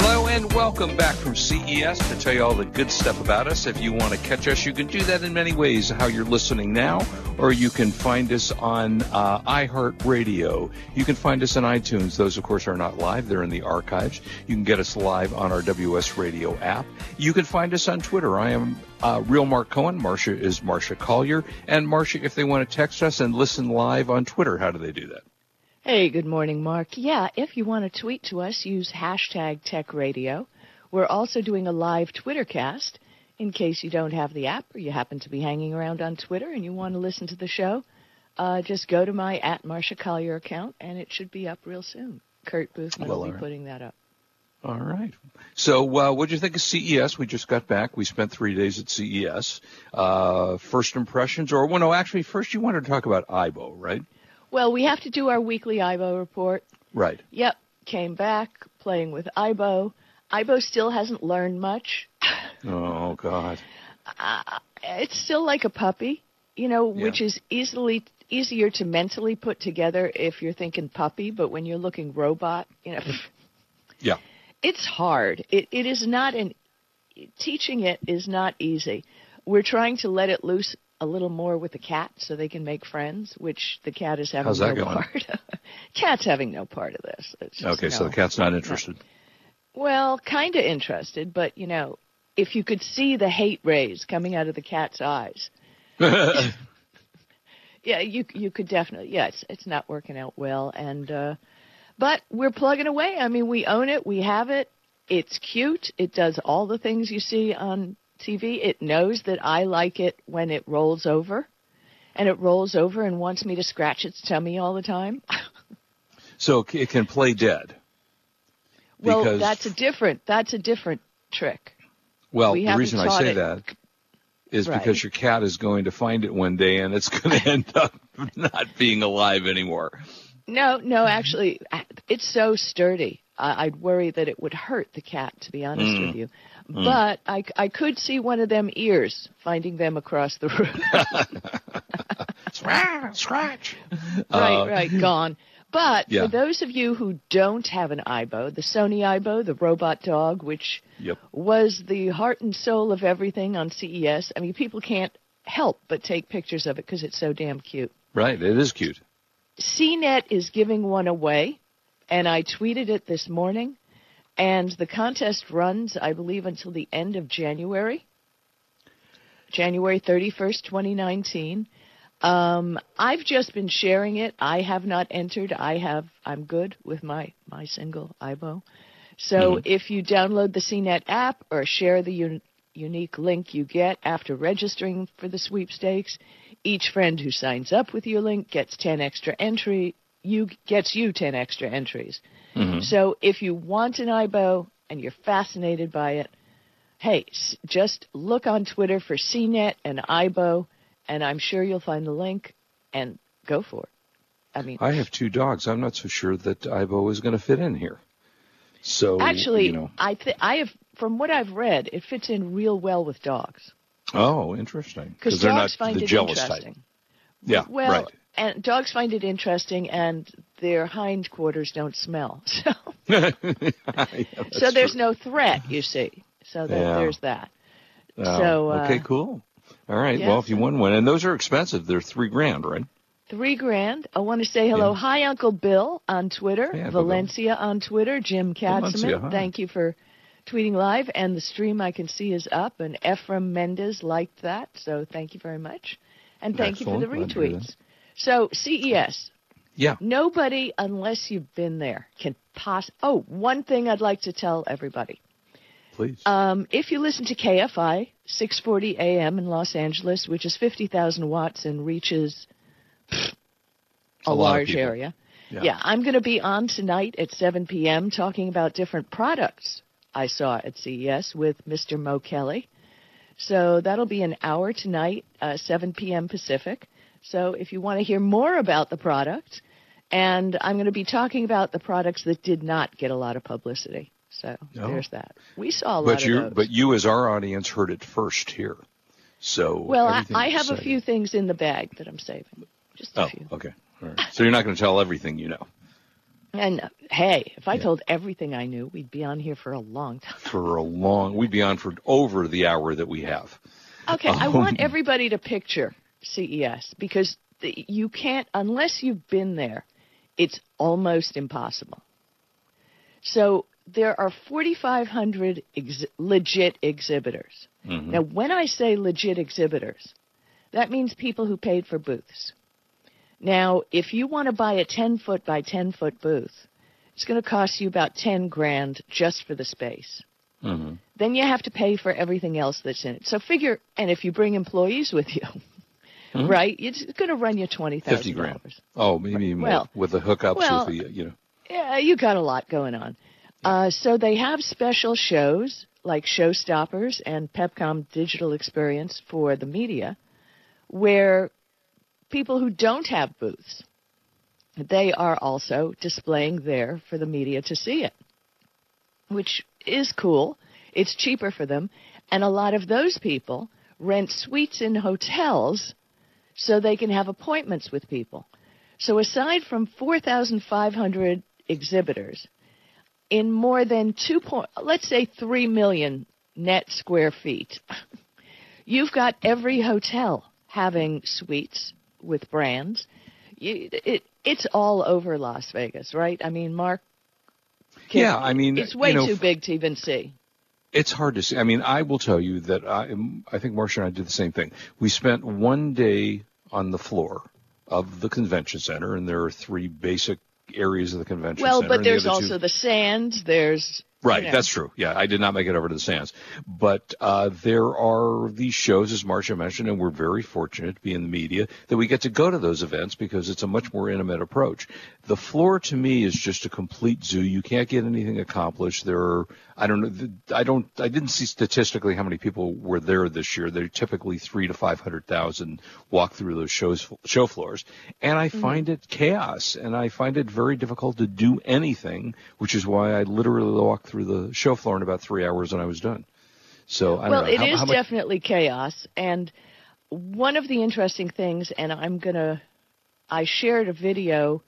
Hello and welcome back from CES to tell you all the good stuff about us. If you want to catch us, you can do that in many ways. How you're listening now, or you can find us on uh, iHeartRadio. You can find us on iTunes. Those, of course, are not live. They're in the archives. You can get us live on our WS Radio app. You can find us on Twitter. I am uh, Real Marc Cohen. Marsha is Marsha Collier. And Marsha, if they want to text us and listen live on Twitter, how do they do that? Hey, good morning, Marc. Yeah, if you want to tweet to us, use hashtag TechRadio. We're also doing a live Twitter cast in case you don't have the app or you happen to be hanging around on Twitter and you want to listen to the show. Uh, just go to my at Marsha Collier account and it should be up real soon. Kurt Boothman Well, will be right. putting that up. All right. So, uh, what did you think of CES? We just got back. We spent three days at CES. Uh, first impressions, or well, no, actually, first you wanted to talk about Aibo, right? Well, we have to do our weekly Aibo report. Right. Yep, came back playing with Aibo. Aibo still hasn't learned much. Oh God. uh, it's still like a puppy, you know, Yeah. which is easily easier to mentally put together if you're thinking puppy, but when you're looking robot, you know, Yeah. it's hard. It it is not an teaching it is not easy. We're trying to let it loose a little more with the cat so they can make friends, which the cat is having How's that no going? part of. Cat's having no part of this. It's just, Okay, so the cat's not interested. Well, kind of interested, but you know, if you could see the hate rays coming out of the cat's eyes, yeah, you you could definitely. Yeah, it's it's not working out well, and uh, but we're plugging away. I mean, we own it, we have it. It's cute. It does all the things you see on TV. It knows that I like it when it rolls over, and it rolls over and wants me to scratch its tummy all the time. so it can play dead. well, Because- that's a different that's a different trick. Well, We the reason I say it. that is Right. because your cat is going to find it one day and it's going to end up not being alive anymore. No, no, actually, it's so sturdy. I- I'd worry that it would hurt the cat, to be honest Mm. with you. But I, I could see one of them ears finding them across the room. Scratch, scratch. right, Uh, right, gone. But Yeah. for those of you who don't have an Aibo, the Sony IBO, the robot dog, which Yep. was the heart and soul of everything on CES, I mean, people can't help but take pictures of it because it's so damn cute. Right. It is cute. CNET is giving one away, and I tweeted it this morning. And the contest runs, I believe, until the end of January, January 31st, 2019. Um, I've just been sharing it. I have not entered. I have. I'm good with my my single Aibo. So if you download the CNET app or share the un- unique link you get after registering for the sweepstakes, each friend who signs up with your link gets 10 extra entry. You gets you 10 extra entries. Mm-hmm. So if you want an Aibo and you're fascinated by it, hey, s- just look on Twitter for CNET and Aibo, and I'm sure you'll find the link and go for it. I mean, I have two dogs. I'm not so sure that Aibo is going to fit in here. So actually, you know. I th- I have from what I've read, it fits in real well with dogs Oh, interesting. because they're dogs not find the it jealous interesting. type. Yeah. Well, right. And dogs find it interesting, and their hindquarters don't smell. So, Yeah, so there's true. no threat, you see. So that, Yeah. there's that. So, uh, okay, cool. All right. well, if you won one, and those are expensive. They're three grand, right? Three grand. I want to say hello. Yeah. Hi, Uncle Bill on Twitter. Hey, Uncle Bill. Valencia on Twitter. Jim Katzman. Thank you for tweeting live. And the stream I can see is up. And Ephraim Mendez liked that. So thank you very much. And thank you for the Excellent. Glad to hear retweets. So CES. Yeah. Nobody, unless you've been there, can poss. Oh, one thing I'd like to tell everybody. Please. Um, if you listen to KFI 640 AM in Los Angeles, which is 50,000 watts and reaches a, A large area. Yeah. Yeah. I'm going to be on tonight at 7 p.m. talking about different products I saw at CES with Mr. Mo Kelly. So that'll be an hour tonight, uh, 7 p.m. Pacific. So if you want to hear more about the product And I'm going to be talking about the products that did not get a lot of publicity. So No. there's that. We saw a lot But of you, those. but you, as our audience, heard it first here. So well, I, I have a few things in the bag that I'm saving. Just a Oh, few. okay. All right. So you're not going to tell everything you know And hey, if I Yeah. told everything I knew, we'd be on here for a long time. for a long. We'd be on for over the hour that we have. Okay, I Um, want everybody to picture CES because the, you can't, unless you've been there, it's almost impossible. So there are 4,500 ex- legit exhibitors. Mhm. Now, when I say legit exhibitors, that means people who paid for booths. Now, if you want to buy a 10 foot by 10 foot booth, it's going to cost you about 10 grand just for the space hmm then you have to pay for everything else that's in it. So figure, and if you bring employees with you, Mhm. right, it's going to run you twenty thousand Fifty grand. dollars. Oh, maybe more Well- with the hookups well- with the you know. Yeah, you got a lot going on. Uh, so they have special shows like Showstoppers and Pepcom Digital Experience for the media, where people who don't have booths, they are also displaying there for the media to see it, which is cool. It's cheaper for them, and a lot of those people rent suites in hotels so they can have appointments with people. So aside from 4,500 exhibitors in more than two point, let's say 3 million net square feet, you've got every hotel having suites with brands. You, it, it's all over Las Vegas, right? I mean, Marc. can- Yeah, I mean, it's way you know, too big to even see. It's hard to see. I mean, I will tell you that I, I think Marsha and I did the same thing. We spent one day on the floor of the convention center, and there are three basic areas of the convention Well, center. but and the there's two- also the sands. There's Right, you know. that's true. Yeah, I did not make it over to the Sands, but uh, there are these shows, as Marsha mentioned, and we're very fortunate to be in the media that we get to go to those events because it's a much more intimate approach. The floor to me is just a complete zoo. You can't get anything accomplished. There are, I don't know, I don't, I didn't see statistically how many people were there this year. They're typically three to five hundred thousand walk through those shows, show floors, and I Mm-hmm. find it chaos, and I find it very difficult to do anything, which is why I literally walked through the show floor in about three hours and I was done. So I well, it is how, how much- definitely chaos. And one of the interesting things, and I'm gonna, I shared a video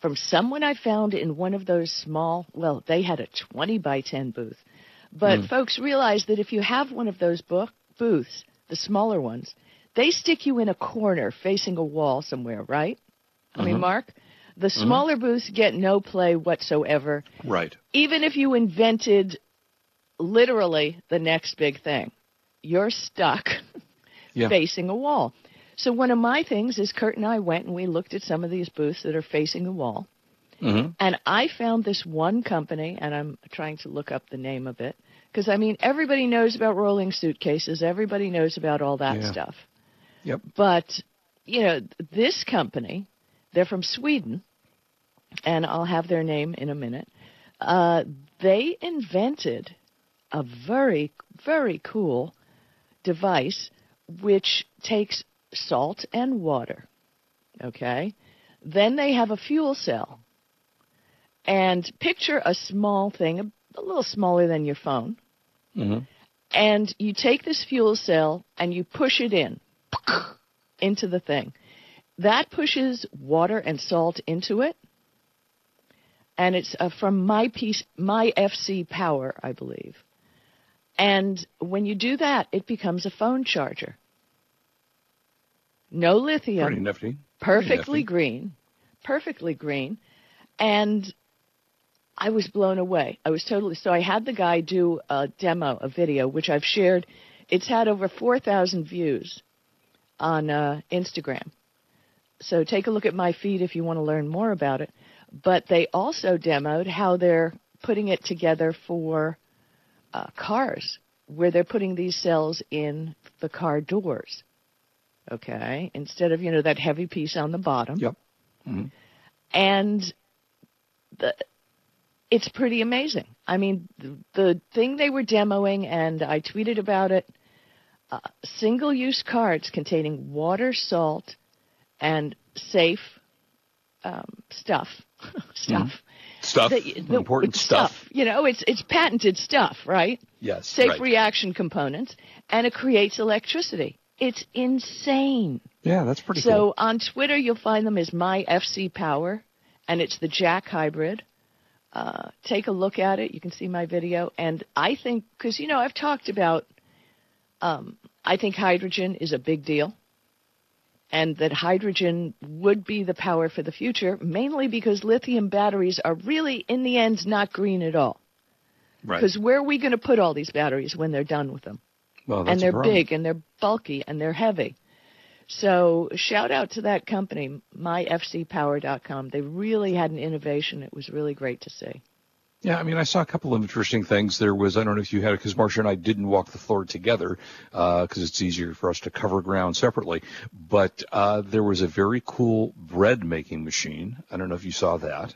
from someone I found in one of those small. Well, they had a 20 by 10 booth, but hmm. folks realize that if you have one of those book booths, the smaller ones, they stick you in a corner facing a wall somewhere, right? I mean, mm-hmm. Marc, the smaller booths get no play whatsoever right. even if you invented literally the next big thing, you're stuck Yeah. facing a wall. So one of my things is Kurt and I went and we looked at some of these booths that are facing the wall. Mm-hmm. And I found this one company, and I'm trying to look up the name of it, because I mean, everybody knows about rolling suitcases, everybody knows about all that Yeah. stuff. Yep. But, you know, this company, they're from Sweden, and I'll have their name in a minute. Uh, they invented a very, very cool device which takes salt and water. Okay? Then they have a fuel cell. And picture a small thing, a, a little smaller than your phone. hmm And you take this fuel cell and you push it in into the thing. That pushes water and salt into it. And it's uh, from my piece, my FC Power, I believe. And when you do that, it becomes a phone charger. No lithium perfectly green, perfectly green, and I was blown away. I was totally so. I had the guy do a demo, a video, which I've shared. It's had over four thousand views on uh, Instagram. So take a look at my feed if you want to learn more about it. But they also demoed how they're putting it together for uh, cars, where they're putting these cells in the car doors. Okay, instead of you know that heavy piece on the bottom. Yep. Mhm. And the, it's pretty amazing. I mean, the, the thing they were demoing, and I tweeted about it. Uh, single-use cards containing water, salt, and safe um, stuff, stuff. Stuff, that- the- important with stuff. You know, it's it's patented stuff, right? Yes, Safe right. reaction components, and it creates electricity. It's insane. Yeah, that's pretty so cool. on Twitter, you'll find them as my FC Power, and it's the JAQ hybrid. Uh, take a look at it. You can see my video, and I think because you know I've talked about, um, I think hydrogen is a big deal, and that hydrogen would be the power for the future, mainly because lithium batteries are really, in the end, not green at all. Right. Because where are we going to put all these batteries when they're done with them? Well, that's and they're big and they're bulky and they're heavy. So shout out to that company, myfcpower.com. They really had an innovation. It was really great to see. Yeah, I mean, I saw a couple of interesting things. There was, I don't know if you had it, because Marsha and I didn't walk the floor together, because it's easier for us to cover ground separately. But uh, there was a very cool bread making machine. I don't know if you saw that.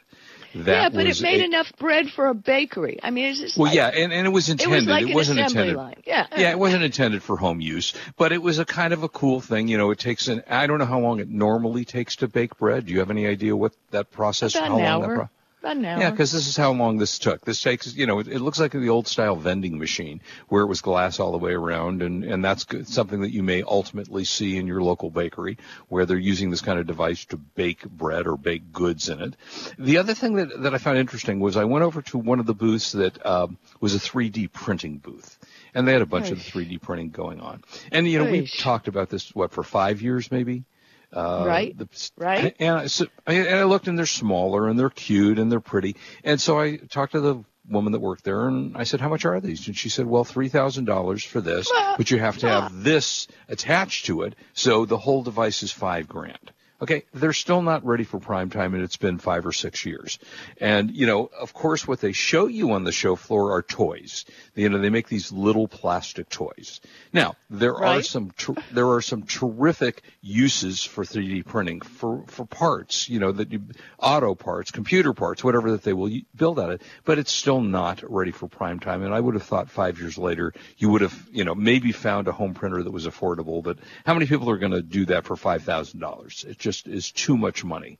That yeah, but it made a- enough bread for a bakery. I mean, it's just Well, like, yeah, and, and it was intended. it was like an wasn't assembly intended. line. Yeah, Yeah, it wasn't intended for home use, but it was a kind of a cool thing. You know, it takes an. I don't know how long it normally takes to bake bread. Do you have any idea what that process? about how an long that hour. About an hour. Yeah, because this is how long this took. This takes, you know, it, it looks like the old style vending machine where it was glass all the way around, and and that's good, something that you may ultimately see in your local bakery where they're using this kind of device to bake bread or bake goods in it. The other thing that that I found interesting was I went over to one of the booths that um, was a 3D printing booth. And they had a bunch of 3D printing going on. And, you know, we've talked about this, what, for five years maybe? Uh, Right, the- right. And I, so, and I looked and they're smaller and they're cute and they're pretty. And so I talked to the woman that worked there and I said, how much are these? And she said, well, $3,000 for this, but you have to have this attached to it. So the whole device is five grand. Okay, they're still not ready for prime time, and it's been five or six years. And you know, of course, what they show you on the show floor are toys. You know, they make these little plastic toys. Now, there are some ter- there are some terrific uses for 3D printing for for parts. You know, that you, auto parts, computer parts, whatever that they will build out of it. But it's still not ready for prime time. And I would have thought five years later, you would have, you know, maybe found a home printer that was affordable. But how many people are going to do that for five thousand dollars? It just is too much money.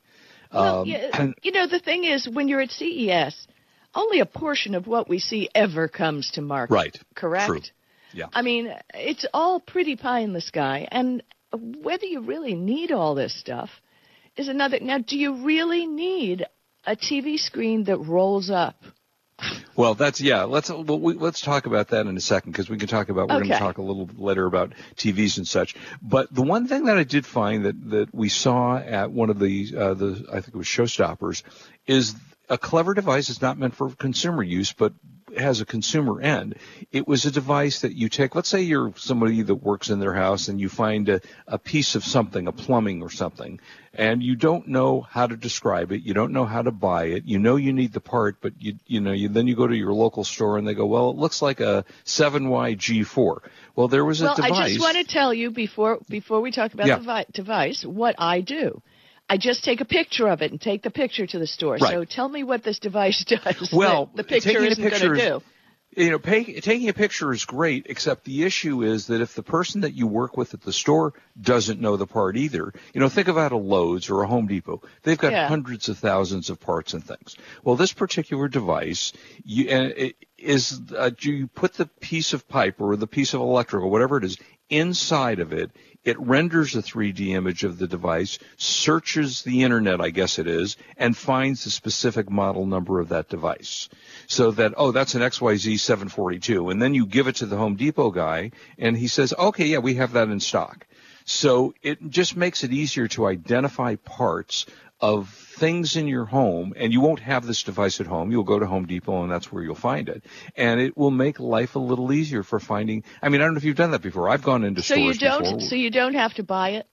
Well, Um, yeah, and- you know, the thing is, when you're at CES, only a portion of what we see ever comes to market. Right. Correct? True. Yeah. I mean, it's all pretty pie in the sky, and whether you really need all this stuff is another. Now, do you really need a TV screen that rolls up? Well, that's yeah. Let's well, we, let's talk about that in a second because we can talk about. We're going to talk a little later about TVs and such. But the one thing that I did find that that we saw at one of the uh, the I think it was Showstoppers is a clever device. It's not meant for consumer use, but has a consumer end. It was a device that you take. Let's say you're somebody that works in their house and you find a, a piece of something, a plumbing or something, and you don't know how to describe it. You don't know how to buy it. You know you need the part, but you you know you then you go to your local store and they go, well, it looks like a 7YG4. Well, there was a well, device. I just want to tell you before before we talk about Yeah. the vi- device what I do. I just take a picture of it and take the picture to the store. Right. So tell me what this device does. Well, the picture isn't going picture to do. you know, pay, taking a picture is great, except the issue is that if the person that you work with at the store doesn't know the part either, you know, think about a Lowe's or a Home Depot. They've got Yeah. hundreds of thousands of parts and things. Well, this particular device, you, and it is, uh, you put the piece of pipe or the piece of electrical, whatever it is, inside of it. It renders a 3D image of the device, searches the internet, I guess it is, and finds the specific model number of that device. So that, oh, that's an XYZ 742. And then you give it to the Home Depot guy, and he says, okay, yeah, we have that in stock. So it just makes it easier to identify parts of things in your home, and you won't have this device at home. You'll go to Home Depot, and that's where you'll find it. And it will make life a little easier for finding. I mean, I don't know if you've done that before. I've gone into So stores you don't. before. So you don't have to buy it.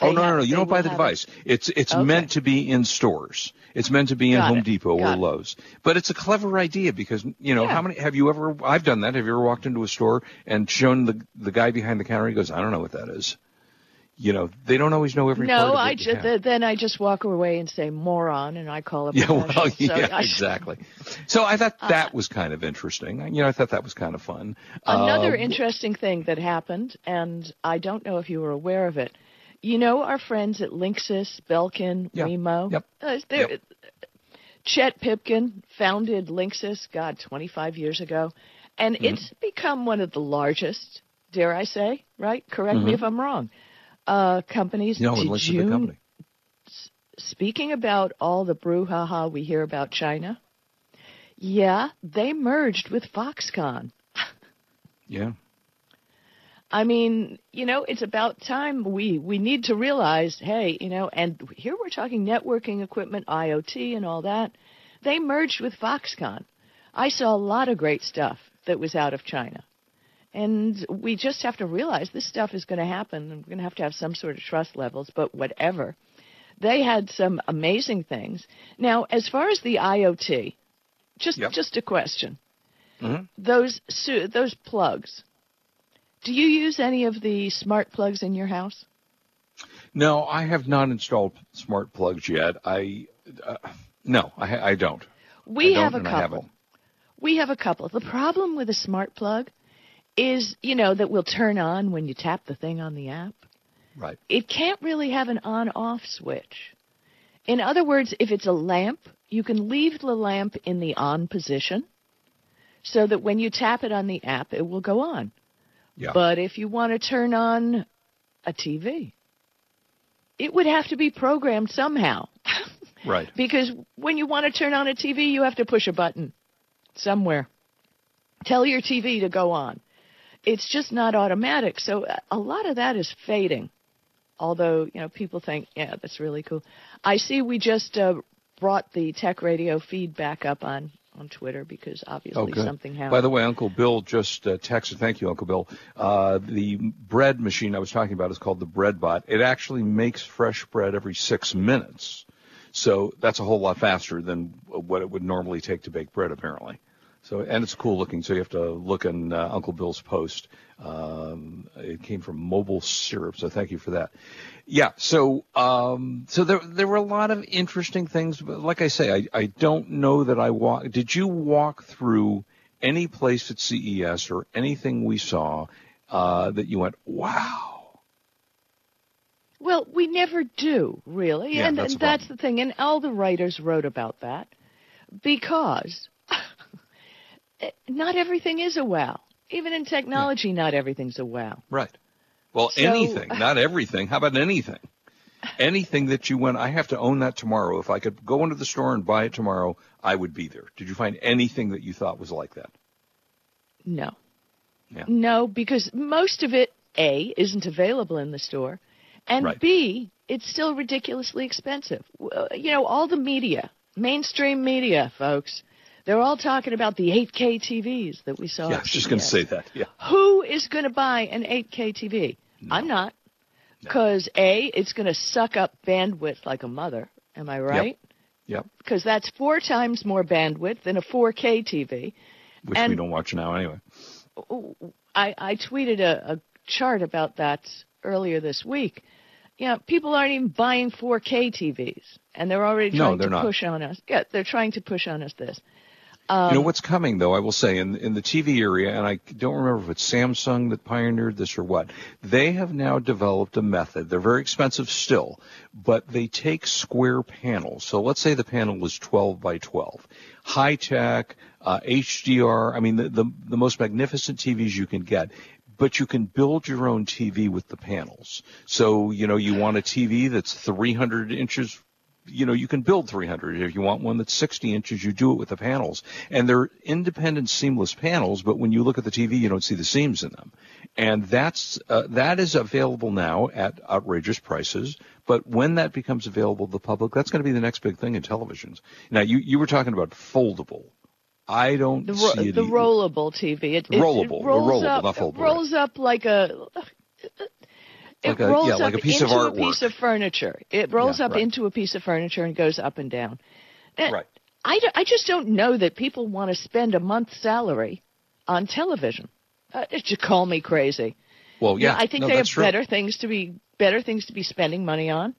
Oh They no, no, have- no! You don't buy the device. It's it's Okay. meant to be in stores. It's meant to be in Got Home it. Depot Got or it. Lowe's. But it's a clever idea because you know Yeah. how many have you ever? I've done that. Have you ever walked into a store and shown the the guy behind the counter? He goes, I don't know what that is. You know, they don't always know every No, I just th- then I just walk away and say moron, and I call it. Yeah, well. So yeah, exactly. So I thought Uh, that was kind of interesting. You know, I thought that was kind of fun. Another Uh, interesting thing that happened, and I don't know if you were aware of it. You know our friends at Linksys, Belkin, Yeah. Wemo? Yep. Uh, Yep. Chet Pipkin founded Linksys, God, 25 years ago, and Mm-hmm. it's become one of the largest, dare I say, right? Correct me Mhm. if I'm wrong. Uh, companies. You know, Did Linksys is a you- company. Speaking about all the brouhaha we hear about China, yeah, they merged with Foxconn. Yeah. I mean, you know, it's about time we we need to realize, hey, you know, and here we're talking networking equipment, IoT, and all that. They merged with Foxconn. I saw a lot of great stuff that was out of China, and we just have to realize this stuff is going to happen. and We're going to have to have some sort of trust levels, but whatever. They had some amazing things. Now, as far as the IoT, just Yep. just a question. Mhm. Those su- those plugs. Do you use any of the smart plugs in your house? No, I have not installed smart plugs yet. I uh, no, I, I don't. We I don't have a couple. We have a couple. The problem with a smart plug is, you know, that will turn on when you tap the thing on the app. Right. It can't really have an on off switch. In other words, if it's a lamp, you can leave the lamp in the on position so that when you tap it on the app, it will go on. Yeah. But if you want to turn on a TV, it would have to be programmed somehow. right. Because when you want to turn on a TV, you have to push a button somewhere. Tell your TV to go on. It's just not automatic. So uh, a lot of that is fading. Although, you know, people think, yeah, that's really cool. I see we just uh, brought the tech radio feed back up on, on Twitter because obviously Oh, something happened. By the way, Uncle Bill just uh, texted. Thank you, Uncle Bill. Uh, the bread machine I was talking about is called the Bread Bot. It actually makes fresh bread every six minutes. So that's a whole lot faster than what it would normally take to bake bread, apparently. So and it's cool looking. So you have to look in uh, Uncle Bill's post. Um, it came from Mobile Syrup. So thank you for that. Yeah. So um, so there there were a lot of interesting things. But like I say, I I don't know that I walk. Did you walk through any place at CES or anything we saw uh, that you went, wow? Well, we never do, really. Yeah, and that's and that's the thing. And all the writers wrote about that because not everything is a wow. Even in technology, not everything's a wow. Right. Well, So- anything, not everything. How about anything? Anything that you went, I have to own that tomorrow. If I could go into the store and buy it tomorrow, I would be there. Did you find anything that you thought was like that? No. Yeah. No, because most of it, A, isn't available in the store, and Right. B, it's still ridiculously expensive. Uh, you know, all the media, mainstream media, folks, they're all talking about the 8K TVs that we saw. yeah, I was just going to say that. Yeah. Who is going to buy an 8K TV? I'm not. Because A, it's going to suck up bandwidth like a mother. Am I right? Yep. Because that's four times more bandwidth than a 4K TV. Which And- we don't watch now anyway. I, I tweeted a, a chart about that earlier this week. You know, people aren't even buying 4K TVs, and they're already No, trying they're to not. push on us. Yeah, they're trying to push on us this. You Um, know what's coming though? I will say in in the TV area, and I don't remember if it's Samsung that pioneered this or what. They have now developed a method. They're very expensive still, but they take square panels. So let's say the panel is 12 by 12, high tech, uh, HDR. I mean, the, the the most magnificent TVs you can get. But you can build your own TV with the panels. So, you know, you want a TV that's 300 inches you know, you can build 300. If you want one that's 60 inches, you do it with the panels. And they're independent seamless panels, but when you look at the TV, you don't see the seams in them. And that's, uh, that is available now at outrageous prices. But when that becomes available to the public, that's going to be the next big thing in televisions. Now, you, you were talking about foldable. I don't the ro- see it the rollable TV. It, Rollable, it rolls rollable, up, not foldable, rolls up like a. It Like a- rolls yeah, up like a piece of into a piece of furniture. It rolls Yeah, up right. into a piece of furniture and goes up and down. And Right. I, d- I just don't know that people want to spend a month's salary on television. Uh, you call me crazy. Well, You know, yeah. I think no, they have true. better things to be better things to be spending money on.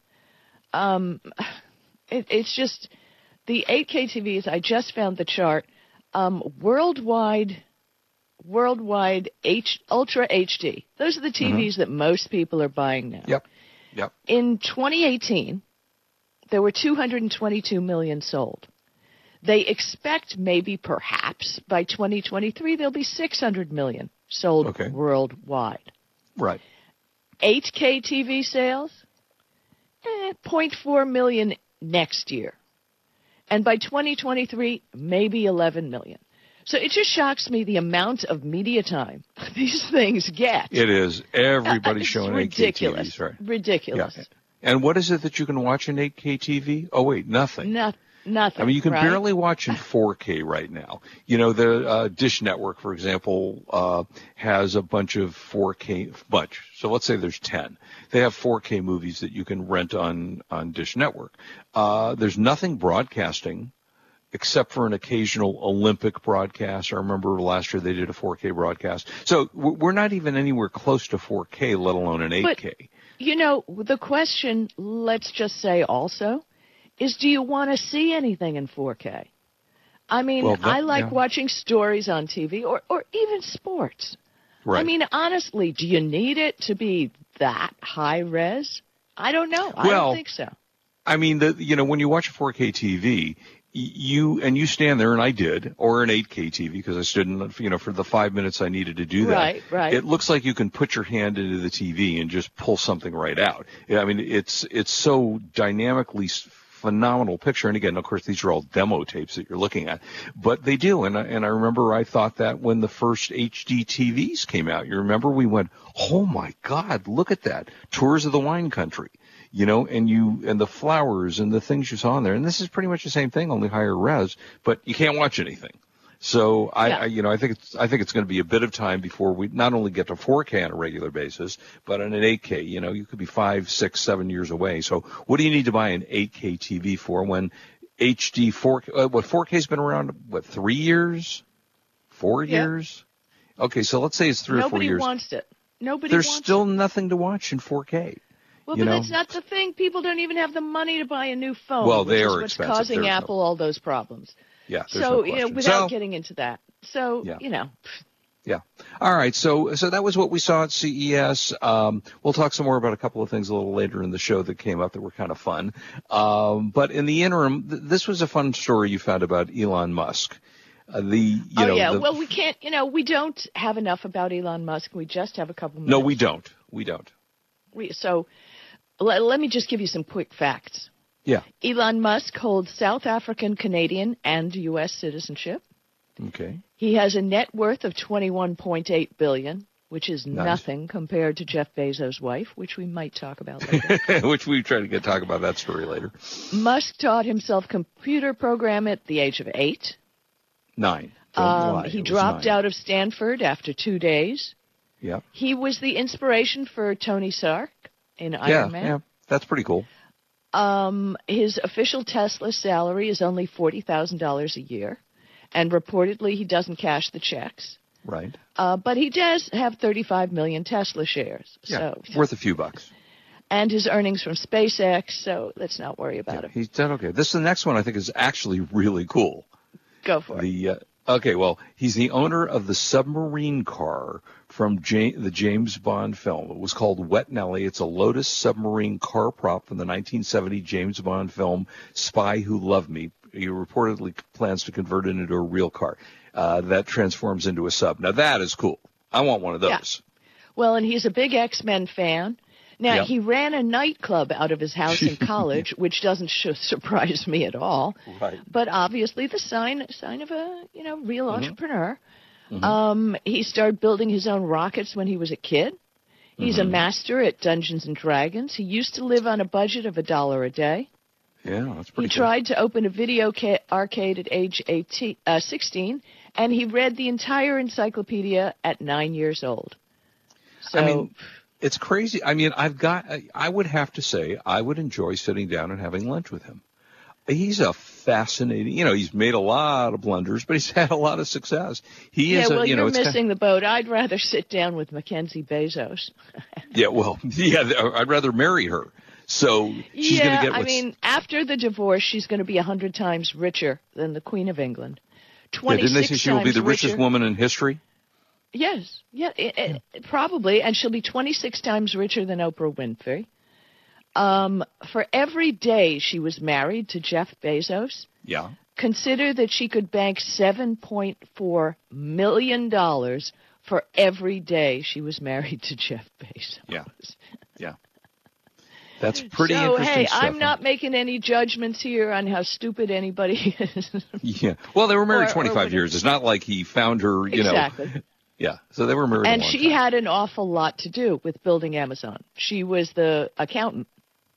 Um, it, it's just the 8K TVs. I just found the chart. Um, worldwide, worldwide H Ultra HD. Those are the TVs that most people are buying now. Mm-hmm. Yep. Yep. In 2018, there were 222 million sold. They expect maybe perhaps by 2023 there'll be 600 million sold Okay. worldwide. Right. 8K TV sales, eh, 0.4 million next year. And by 2023, maybe 11 million. So it just shocks me the amount of media time these things get. It is. everybody showing ridiculous. 8K TVs, right? Ridiculous. Yeah. And what is it that you can watch in 8K TV? Oh wait, nothing. No, nothing. I mean, you can right? barely watch in 4K right now. You know, the uh, Dish Network, for example, uh, has a bunch of 4K bunch. So let's say there's 10. They have 4K movies that you can rent on on Dish Network. Uh, there's nothing broadcasting except for an occasional Olympic broadcast. I remember last year they did a 4K broadcast. So we're not even anywhere close to 4K, let alone an 8K. But- You know, the question, let's just say also, is do you want to see anything in 4K? I mean, Well, that- I like yeah. watching stories on TV or, or even sports. right. I mean, honestly, do you need it to be that high res? I don't know. I don't think so. I mean, the you know when you watch a 4K TV, you and you stand there, and I did, or an 8K TV because I stood in, you know, for the five minutes I needed to do that. Right, right. It looks like you can put your hand into the TV and just pull something right out. I mean, it's it's so dynamically phenomenal picture. And again, of course, these are all demo tapes that you're looking at, but they do. And I, and I remember I thought that when the first HD TVs came out, you remember we went, oh my God, look at that, tours of the wine country you know, and you and the flowers and the things you saw in there. And this is pretty much the same thing, only higher res, but you can't watch anything. So I, Yeah. I you know, I think it's I think it's going to be a bit of time before we not only get to 4K on a regular basis, but on an 8K. You know, you could be five, six, seven years away. So what do you need to buy an 8K TV for when HD 4K? Uh, what 4K's been around? What three years? Four Yeah. years? Okay, so let's say it's three or four years. Nobody wants it. Nobody There's still it. nothing to watch in 4K. Well, but know. that's not the thing. People don't even have the money to buy a new phone. Well, which they is are what's expensive. causing There's no- Apple all those problems. Yeah. So, no you know, without So- getting into that. So, Yeah. you know, Yeah. All right. So so that was what we saw at CES. Um, we'll talk some more about a couple of things a little later in the show that came up that were kind of fun. Um, but in the interim, th- this was a fun story you found about Elon Musk. Uh, the you oh know yeah. the, well, we can't. You know, we don't have enough about Elon Musk. We just have a couple minutes. no, we don't. We don't. We, so, let, let me just give you some quick facts. Yeah. Elon Musk holds South African, Canadian, and U.S. citizenship. Okay. He has a net worth of 21.8 billion, which is Nice. nothing compared to Jeff Bezos' wife, which we might talk about later. Which we try to get talk about that story later. Musk taught himself computer program at the age of eight. Nine. Um, he dropped nine. out of Stanford after two days. Yeah. He was the inspiration for Tony Stark in Iron Yeah. Man. Yeah. That's pretty cool. Um, his official Tesla salary is only forty thousand dollars a year, and reportedly he doesn't cash the checks. Right. Uh, but he does have 35 million Tesla shares. Yeah. So, Worth a few bucks. and his earnings from SpaceX. So let's not worry about Yeah, him. he's done okay. This is the next one I think is actually really cool. Go for it. The uh, okay, well, he's the owner of the submarine car from Ja- the James Bond film. It was called Wet Nellie. It's a Lotus submarine car prop from the 1970 James Bond film Spy Who Loved Me. He reportedly plans to convert it into a real car uh, that transforms into a sub. Now that is cool. I want one of Yeah. those. Well, and he's a big X Men fan. Now Yeah. he ran a nightclub out of his house in college, which doesn't sh- surprise me at all. Right. But obviously, the sign sign of a you know real Mm-hmm. entrepreneur. Um, he started building his own rockets when he was a kid. He's Mm-hmm. a master at Dungeons and Dragons. He used to live on a budget of a dollar a day. Yeah, that's pretty. cool. He tried to open a video ca- arcade at age 18, uh, 16, and he read the entire encyclopedia at nine years old. So, I mean, it's crazy. I mean, I've got. I- would have to say, I would enjoy sitting down and having lunch with him. He's a fascinating. You know, he's made a lot of blunders, but he's had a lot of success. He yeah, is. well, a, you know, you're it's kind- missing the boat. I'd rather sit down with Mackenzie Bezos. yeah. Well, yeah. I'd rather marry her. So she's yeah, going to get. I mean, after the divorce, she's going to be a hundred times richer than the Queen of England. yeah, didn't they say she will be the richest richer. woman in history? Yes, yeah, it, it, probably, and she'll be twenty six times richer than Oprah Winfrey. Um, for every day she was married to Jeff Bezos, Yeah. consider that she could bank $7.4 million for every day she was married to Jeff Bezos. Yeah. Yeah. That's pretty so, interesting hey, stuff. I'm not making any judgments here on how stupid anybody is. Yeah. Well, they were married Or- or 25 whatever. years. It's not like he found her, you know exactly. know. Yeah. So they were married. and she time. had an awful lot to do with building Amazon. She was the accountant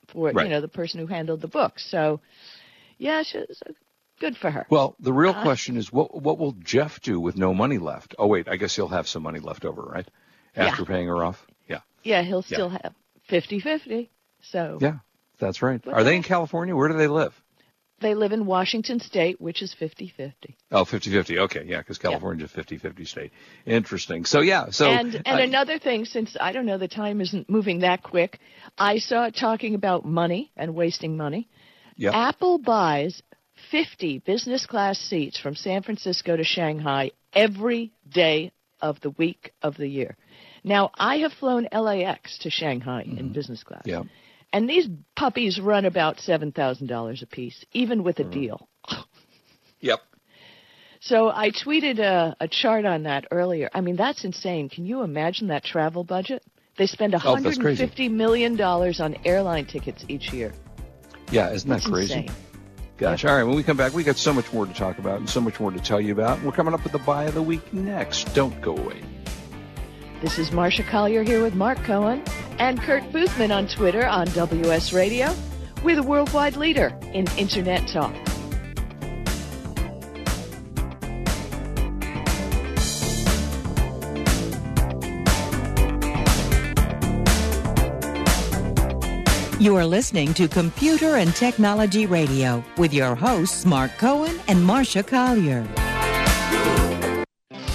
for Right. you know the person who handled the books. So yeah, she was, uh, good for her. Well, the real Uh, question is what what will Jeff do with no money left? Oh wait, I guess he'll have some money left over, right? After Yeah. paying her off. Yeah. yeah, he'll still have 50-50. So Yeah. That's right. Are they in California? Where do they live? They live in Washington State, which is 50-50. Oh, 50-50. Okay, yeah, because California's a 50-50 state. Interesting. So yeah, so and and uh, another thing, since I don't know, the time isn't moving that quick. I saw it talking about money and wasting money. yeah, Apple buys 50 business class seats from San Francisco to Shanghai every day of the week of the year. Now, I have flown LAX to Shanghai in business class. Mm-hmm. yeah. And these puppies run about $7,000 a piece, even with a Mm. deal. Yep. So I tweeted a, a chart on that earlier. I mean, that's insane. Can you imagine that travel budget? They spend Oh, that's crazy. $150 million on airline tickets each year. Yeah, isn't that That's crazy? insane. Gosh. All right, when we come back, we got so much more to talk about and so much more to tell you about. We're coming up with the buy of the week next. Don't go away. This is Marsha Collier here with Marc Cohen and Kurt Boothman on Twitter on WS Radio. We're the worldwide leader in Internet talk. You are listening to Computer and Technology Radio with your hosts, Marc Cohen and Marsha Collier.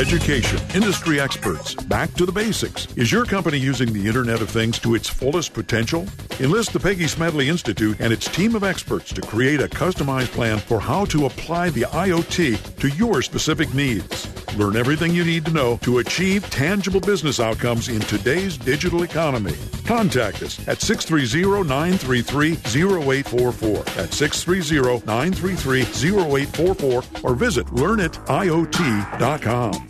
Education, industry experts, back to the basics. Is your company using the Internet of Things to its fullest potential? Enlist the Peggy Smedley Institute and its team of experts to create a customized plan for how to apply the IoT to your specific needs. Learn everything you need to know to achieve tangible business outcomes in today's digital economy. Contact us at 630-933-0844. That's 630-933-0844 or visit learnitit.com.